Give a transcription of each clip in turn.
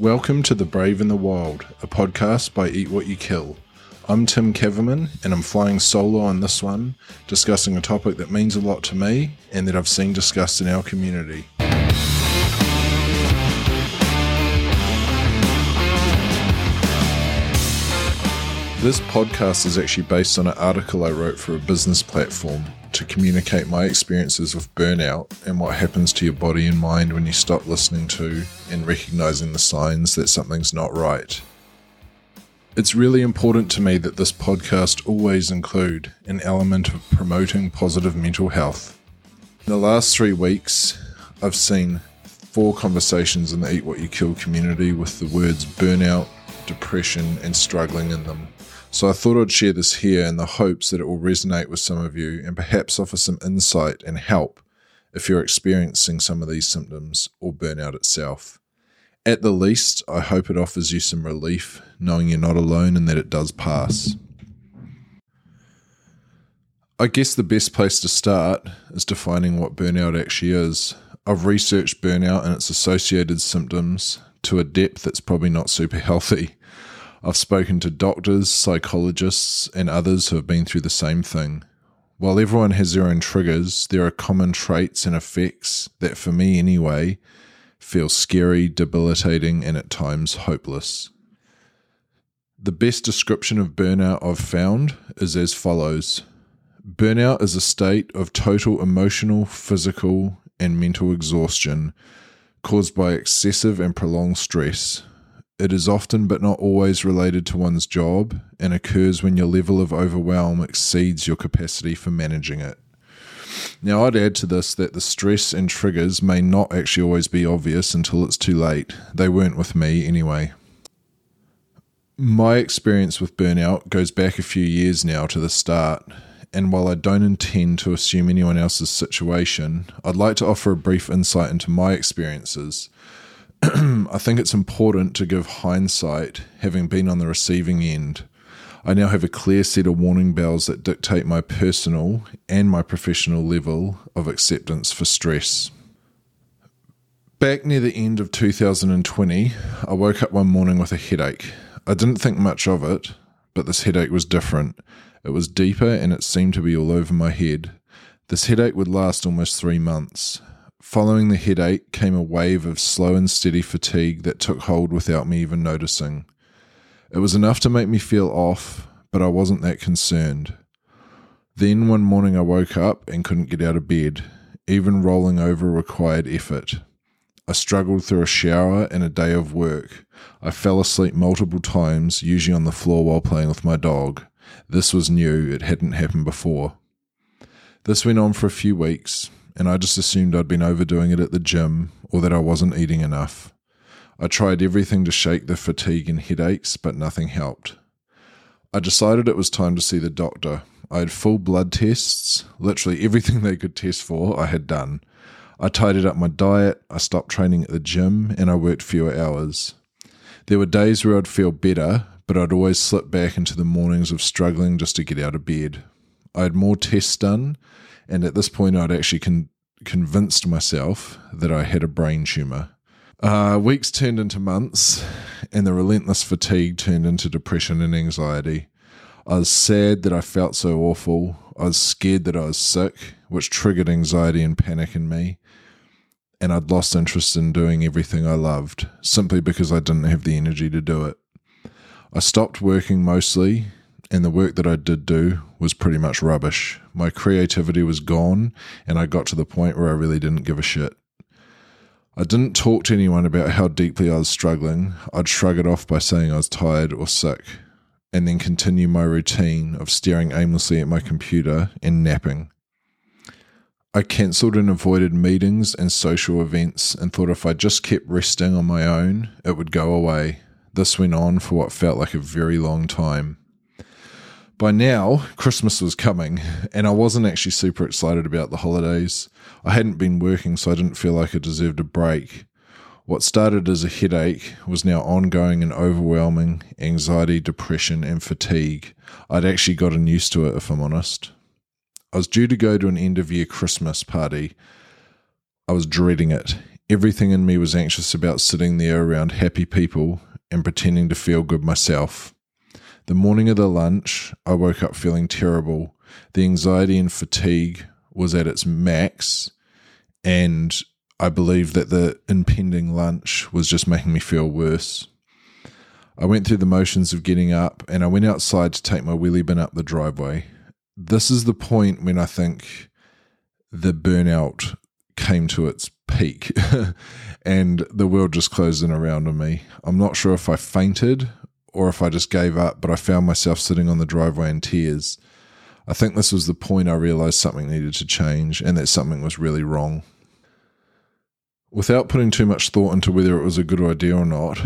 Welcome to The Brave and the Wild, a podcast by Eat What You Kill. I'm Tim Kavermann, and I'm flying solo on this one, discussing a topic that means a lot to me and that I've seen discussed in our community. This podcast is actually based on an article I wrote for a business platform to communicate my experiences with burnout and what happens to your body and mind when you stop listening to and recognizing the signs that something's not right. It's really important to me that this podcast always include an element of promoting positive mental health. In the last three weeks, I've seen four conversations in the Eat What You Kill community with the words burnout, depression, and struggling in them. So I thought I'd share this here in the hopes that it will resonate with some of you and perhaps offer some insight and help if you're experiencing some of these symptoms or burnout itself. At the least, I hope it offers you some relief knowing you're not alone and that it does pass. I guess the best place to start is defining what burnout actually is. I've researched burnout and its associated symptoms to a depth that's probably not super healthy. I've spoken to doctors, psychologists, and others who have been through the same thing. While everyone has their own triggers, there are common traits and effects that, for me anyway, feel scary, debilitating, and at times hopeless. The best description of burnout I've found is as follows Burnout is a state of total emotional, physical, and mental exhaustion caused by excessive and prolonged stress, it is often but not always related to one's job and occurs when your level of overwhelm exceeds your capacity for managing it. Now, I'd add to this that the stress and triggers may not actually always be obvious until it's too late. They weren't with me anyway. My experience with burnout goes back a few years now to the start, and while I don't intend to assume anyone else's situation, I'd like to offer a brief insight into my experiences I think it's important to give hindsight, having been on the receiving end. I now have a clear set of warning bells that dictate my personal and my professional level of acceptance for stress. Back near the end of 2020, I woke up one morning with a headache. I didn't think much of it, but this headache was different. It was deeper and it seemed to be all over my head. This headache would last almost three months. Following the headache came a wave of slow and steady fatigue that took hold without me even noticing. It was enough to make me feel off, but I wasn't that concerned. Then one morning I woke up and couldn't get out of bed. Even rolling over required effort. I struggled through a shower and a day of work. I fell asleep multiple times, usually on the floor while playing with my dog. This was new, it hadn't happened before. This went on for a few weeks, and I just assumed I'd been overdoing it at the gym or that I wasn't eating enough. I tried everything to shake the fatigue and headaches, but nothing helped. I decided it was time to see the doctor. I had full blood tests, literally everything they could test for, I had done. I tidied up my diet, I stopped training at the gym, and I worked fewer hours. There were days where I'd feel better, but I'd always slip back into the mornings of struggling just to get out of bed. I had more tests done, and at this point, I'd actually con- convinced myself that I had a brain tumor. Uh, weeks turned into months, and the relentless fatigue turned into depression and anxiety. I was sad that I felt so awful. I was scared that I was sick, which triggered anxiety and panic in me. And I'd lost interest in doing everything I loved simply because I didn't have the energy to do it. I stopped working mostly and the work that I did do was pretty much rubbish. My creativity was gone, and I got to the point where I really didn't give a shit. I didn't talk to anyone about how deeply I was struggling. I'd shrug it off by saying I was tired or sick, and then continue my routine of staring aimlessly at my computer and napping. I cancelled and avoided meetings and social events and thought if I just kept resting on my own, it would go away. This went on for what felt like a very long time by now, Christmas was coming, and I wasn't actually super excited about the holidays. I hadn't been working, so I didn't feel like I deserved a break. What started as a headache was now ongoing and overwhelming anxiety, depression, and fatigue. I'd actually gotten used to it, if I'm honest. I was due to go to an end of year Christmas party. I was dreading it. Everything in me was anxious about sitting there around happy people and pretending to feel good myself. The morning of the lunch, I woke up feeling terrible. The anxiety and fatigue was at its max, and I believe that the impending lunch was just making me feel worse. I went through the motions of getting up and I went outside to take my wheelie bin up the driveway. This is the point when I think the burnout came to its peak and the world just closed in around on me. I'm not sure if I fainted or if I just gave up, but I found myself sitting on the driveway in tears. I think this was the point I realized something needed to change and that something was really wrong. Without putting too much thought into whether it was a good idea or not,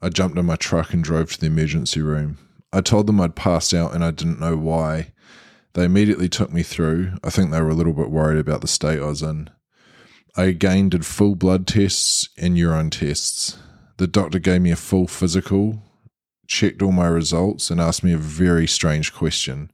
I jumped in my truck and drove to the emergency room. I told them I'd passed out and I didn't know why. They immediately took me through. I think they were a little bit worried about the state I was in. I again did full blood tests and urine tests. The doctor gave me a full physical, checked all my results, and asked me a very strange question.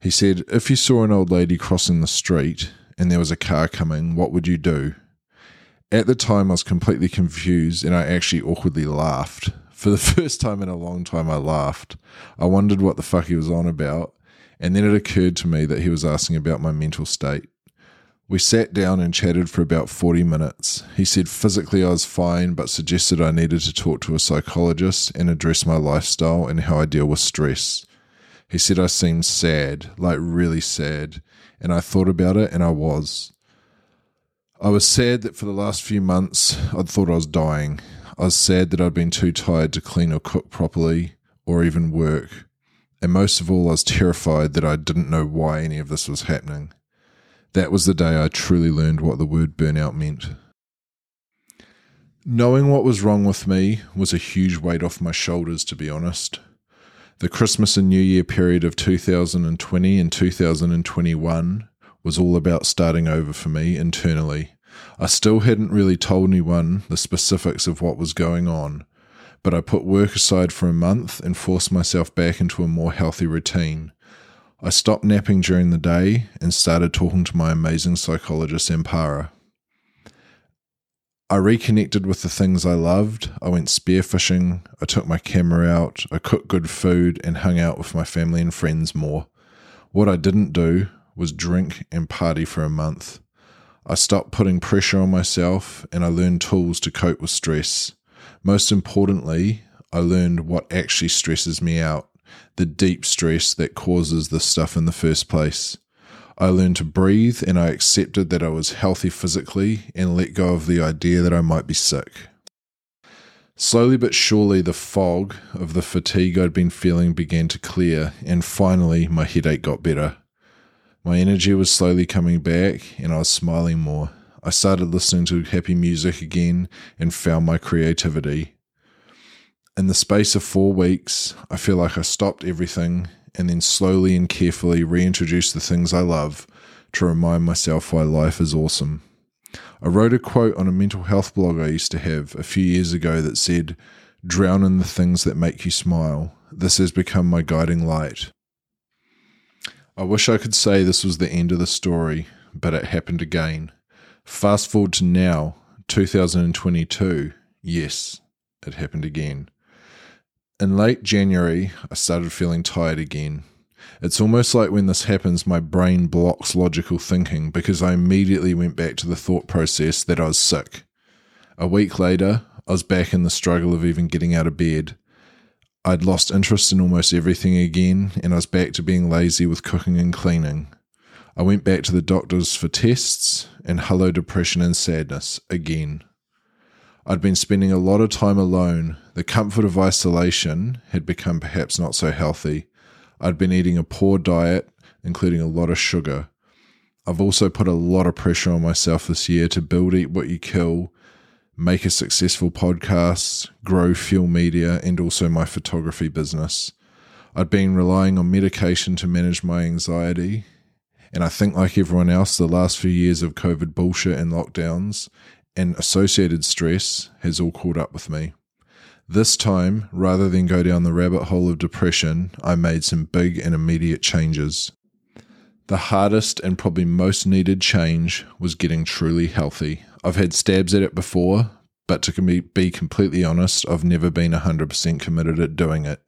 He said, If you saw an old lady crossing the street and there was a car coming, what would you do? At the time, I was completely confused and I actually awkwardly laughed. For the first time in a long time, I laughed. I wondered what the fuck he was on about, and then it occurred to me that he was asking about my mental state. We sat down and chatted for about 40 minutes. He said physically I was fine, but suggested I needed to talk to a psychologist and address my lifestyle and how I deal with stress. He said I seemed sad, like really sad, and I thought about it and I was. I was sad that for the last few months I'd thought I was dying. I was sad that I'd been too tired to clean or cook properly or even work. And most of all, I was terrified that I didn't know why any of this was happening. That was the day I truly learned what the word burnout meant. Knowing what was wrong with me was a huge weight off my shoulders, to be honest. The Christmas and New Year period of 2020 and 2021 was all about starting over for me internally. I still hadn't really told anyone the specifics of what was going on, but I put work aside for a month and forced myself back into a more healthy routine. I stopped napping during the day and started talking to my amazing psychologist, Ampara. I reconnected with the things I loved. I went spearfishing, I took my camera out, I cooked good food, and hung out with my family and friends more. What I didn't do was drink and party for a month. I stopped putting pressure on myself and I learned tools to cope with stress. Most importantly, I learned what actually stresses me out, the deep stress that causes this stuff in the first place. I learned to breathe and I accepted that I was healthy physically and let go of the idea that I might be sick. Slowly but surely, the fog of the fatigue I'd been feeling began to clear, and finally, my headache got better. My energy was slowly coming back and I was smiling more. I started listening to happy music again and found my creativity. In the space of four weeks, I feel like I stopped everything and then slowly and carefully reintroduced the things I love to remind myself why life is awesome. I wrote a quote on a mental health blog I used to have a few years ago that said, Drown in the things that make you smile. This has become my guiding light. I wish I could say this was the end of the story, but it happened again. Fast forward to now, 2022. Yes, it happened again. In late January, I started feeling tired again. It's almost like when this happens, my brain blocks logical thinking because I immediately went back to the thought process that I was sick. A week later, I was back in the struggle of even getting out of bed. I'd lost interest in almost everything again, and I was back to being lazy with cooking and cleaning. I went back to the doctors for tests, and hello, depression and sadness again. I'd been spending a lot of time alone. The comfort of isolation had become perhaps not so healthy. I'd been eating a poor diet, including a lot of sugar. I've also put a lot of pressure on myself this year to build Eat What You Kill make a successful podcast, grow Fuel Media, and also my photography business. I'd been relying on medication to manage my anxiety. And I think, like everyone else, the last few years of COVID bullshit and lockdowns and associated stress has all caught up with me. This time, rather than go down the rabbit hole of depression, I made some big and immediate changes. The hardest and probably most needed change was getting truly healthy. I've had stabs at it before, but to be, completely honest, I've never been 100% committed at doing it.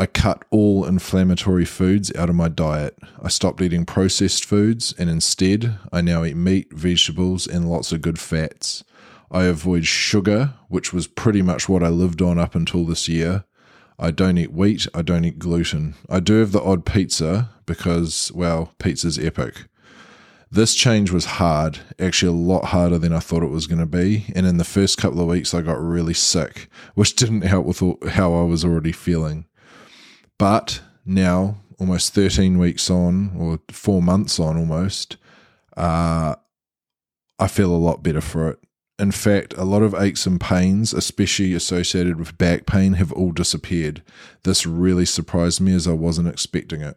I cut all inflammatory foods out of my diet. I stopped eating processed foods and instead I now eat meat, vegetables, and lots of good fats. I avoid sugar, which was pretty much what I lived on up until this year. I don't eat wheat, I don't eat gluten. I do have the odd pizza because, well, pizza's epic. This change was hard, actually, a lot harder than I thought it was going to be. And in the first couple of weeks, I got really sick, which didn't help with how I was already feeling. But now, almost 13 weeks on, or four months on almost, uh, I feel a lot better for it. In fact, a lot of aches and pains, especially associated with back pain, have all disappeared. This really surprised me as I wasn't expecting it.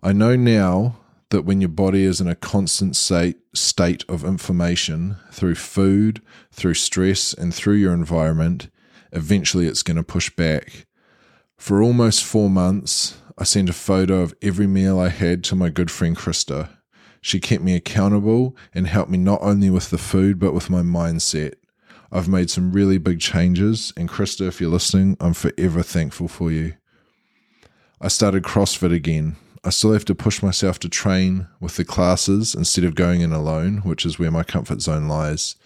I know now that when your body is in a constant state, state of inflammation through food, through stress, and through your environment, eventually it's going to push back. For almost four months, I sent a photo of every meal I had to my good friend Krista. She kept me accountable and helped me not only with the food, but with my mindset. I've made some really big changes, and Krista, if you're listening, I'm forever thankful for you. I started CrossFit again, I still have to push myself to train with the classes instead of going in alone, which is where my comfort zone lies.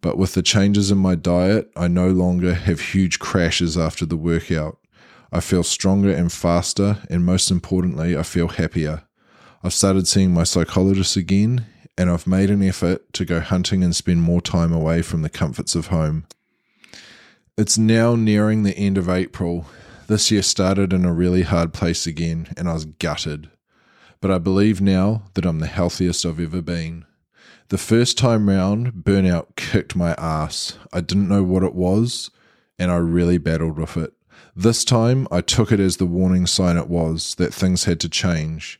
But with the changes in my diet, I no longer have huge crashes after the workout. I feel stronger and faster, and most importantly, I feel happier. I've started seeing my psychologist again, and I've made an effort to go hunting and spend more time away from the comforts of home. It's now nearing the end of April, this year started in a really hard place again, and I was gutted. But I believe now that I'm the healthiest I've ever been. The first time round, burnout kicked my ass. I didn't know what it was, and I really battled with it. This time, I took it as the warning sign it was that things had to change.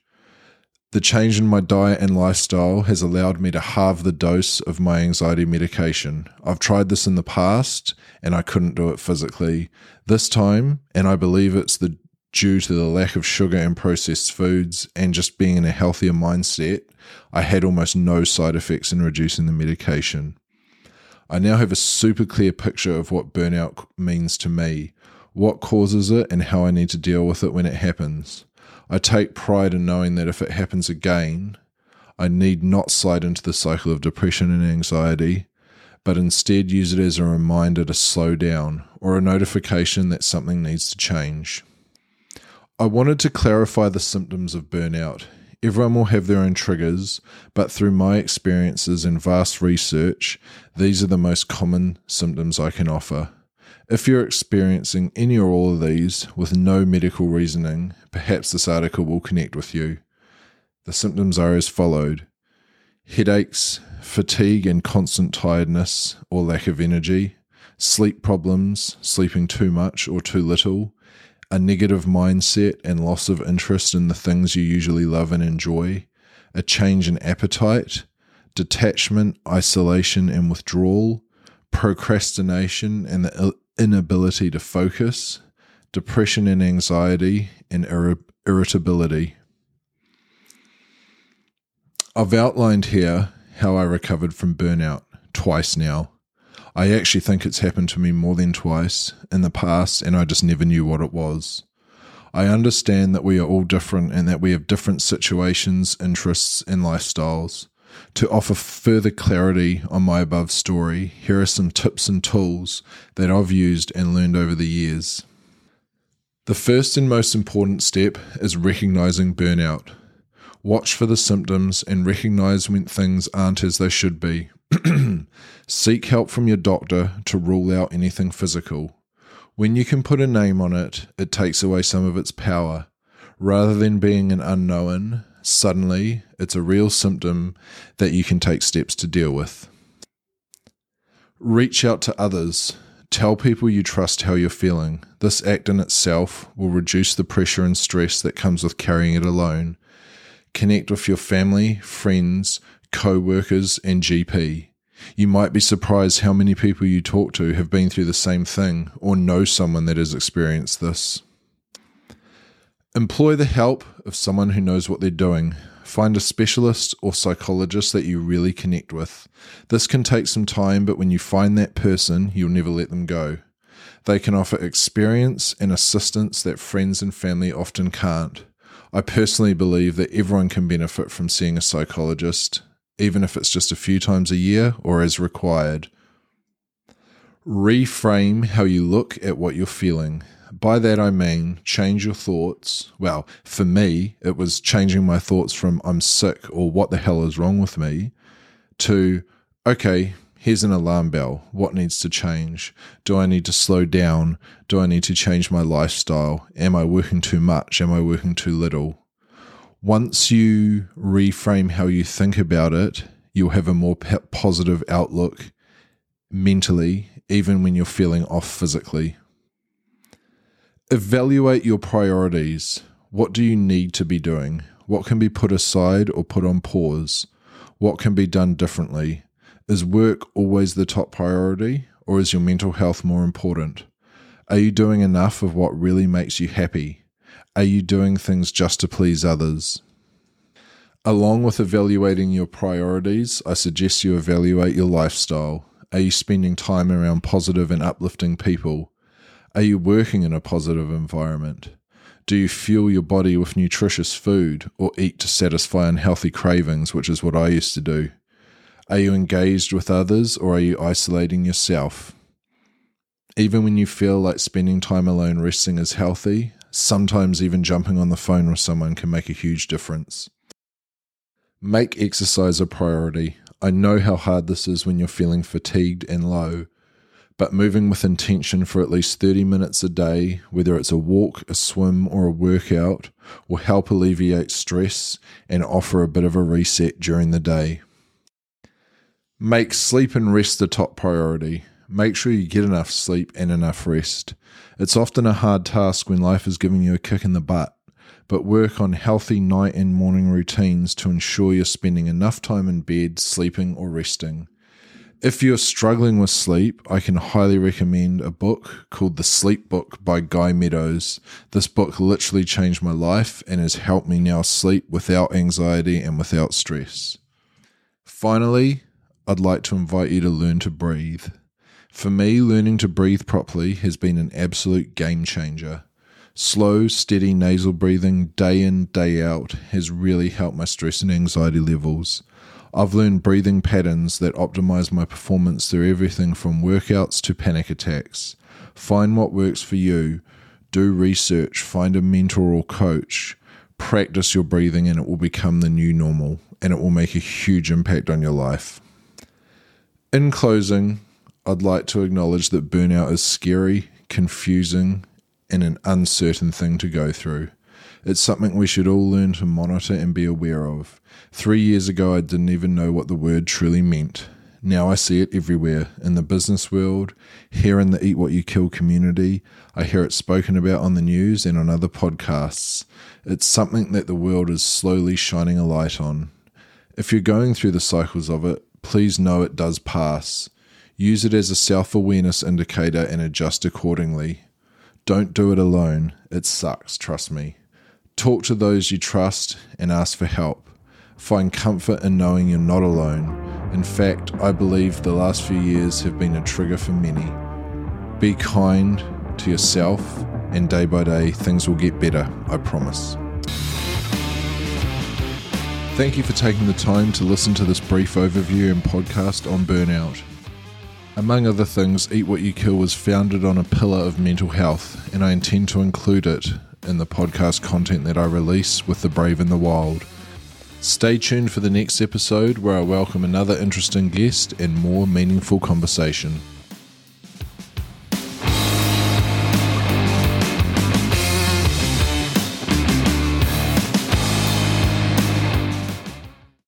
The change in my diet and lifestyle has allowed me to halve the dose of my anxiety medication. I've tried this in the past and I couldn't do it physically. This time, and I believe it's the due to the lack of sugar and processed foods and just being in a healthier mindset, I had almost no side effects in reducing the medication. I now have a super clear picture of what burnout means to me, what causes it, and how I need to deal with it when it happens. I take pride in knowing that if it happens again, I need not slide into the cycle of depression and anxiety, but instead use it as a reminder to slow down or a notification that something needs to change. I wanted to clarify the symptoms of burnout. Everyone will have their own triggers, but through my experiences and vast research, these are the most common symptoms I can offer. If you're experiencing any or all of these with no medical reasoning, perhaps this article will connect with you. The symptoms are as followed headaches, fatigue and constant tiredness or lack of energy, sleep problems, sleeping too much or too little, a negative mindset and loss of interest in the things you usually love and enjoy, a change in appetite, detachment, isolation and withdrawal, procrastination and the inability to focus, depression and anxiety, and ir- irritability. I've outlined here how I recovered from burnout twice now. I actually think it's happened to me more than twice in the past, and I just never knew what it was. I understand that we are all different and that we have different situations, interests, and lifestyles. To offer further clarity on my above story, here are some tips and tools that I've used and learned over the years. The first and most important step is recognizing burnout. Watch for the symptoms and recognize when things aren't as they should be. Seek help from your doctor to rule out anything physical. When you can put a name on it, it takes away some of its power. Rather than being an unknown, suddenly it's a real symptom that you can take steps to deal with. Reach out to others. Tell people you trust how you're feeling. This act in itself will reduce the pressure and stress that comes with carrying it alone. Connect with your family, friends, co workers, and GP. You might be surprised how many people you talk to have been through the same thing or know someone that has experienced this. Employ the help of someone who knows what they're doing. Find a specialist or psychologist that you really connect with. This can take some time, but when you find that person, you'll never let them go. They can offer experience and assistance that friends and family often can't. I personally believe that everyone can benefit from seeing a psychologist, even if it's just a few times a year or as required. Reframe how you look at what you're feeling. By that I mean change your thoughts. Well, for me, it was changing my thoughts from I'm sick or what the hell is wrong with me to okay, here's an alarm bell. What needs to change? Do I need to slow down? Do I need to change my lifestyle? Am I working too much? Am I working too little? Once you reframe how you think about it, you'll have a more positive outlook mentally, even when you're feeling off physically. Evaluate your priorities. What do you need to be doing? What can be put aside or put on pause? What can be done differently? Is work always the top priority, or is your mental health more important? Are you doing enough of what really makes you happy? Are you doing things just to please others? Along with evaluating your priorities, I suggest you evaluate your lifestyle. Are you spending time around positive and uplifting people? Are you working in a positive environment? Do you fuel your body with nutritious food or eat to satisfy unhealthy cravings, which is what I used to do? Are you engaged with others or are you isolating yourself? Even when you feel like spending time alone resting is healthy, sometimes even jumping on the phone with someone can make a huge difference. Make exercise a priority. I know how hard this is when you're feeling fatigued and low, but moving with intention for at least 30 minutes a day, whether it's a walk, a swim, or a workout, will help alleviate stress and offer a bit of a reset during the day. Make sleep and rest the top priority. Make sure you get enough sleep and enough rest. It's often a hard task when life is giving you a kick in the butt, but work on healthy night and morning routines to ensure you're spending enough time in bed, sleeping, or resting. If you're struggling with sleep, I can highly recommend a book called The Sleep Book by Guy Meadows. This book literally changed my life and has helped me now sleep without anxiety and without stress. Finally, I'd like to invite you to learn to breathe. For me, learning to breathe properly has been an absolute game changer. Slow, steady nasal breathing day in, day out has really helped my stress and anxiety levels. I've learned breathing patterns that optimize my performance through everything from workouts to panic attacks. Find what works for you. Do research, find a mentor or coach. Practice your breathing, and it will become the new normal, and it will make a huge impact on your life. In closing, I'd like to acknowledge that burnout is scary, confusing, and an uncertain thing to go through. It's something we should all learn to monitor and be aware of. Three years ago, I didn't even know what the word truly meant. Now I see it everywhere in the business world, here in the Eat What You Kill community. I hear it spoken about on the news and on other podcasts. It's something that the world is slowly shining a light on. If you're going through the cycles of it, please know it does pass. Use it as a self awareness indicator and adjust accordingly. Don't do it alone. It sucks, trust me. Talk to those you trust and ask for help. Find comfort in knowing you're not alone. In fact, I believe the last few years have been a trigger for many. Be kind to yourself, and day by day, things will get better, I promise. Thank you for taking the time to listen to this brief overview and podcast on burnout. Among other things, Eat What You Kill was founded on a pillar of mental health, and I intend to include it in the podcast content that I release with the brave and the wild. Stay tuned for the next episode where I welcome another interesting guest and more meaningful conversation.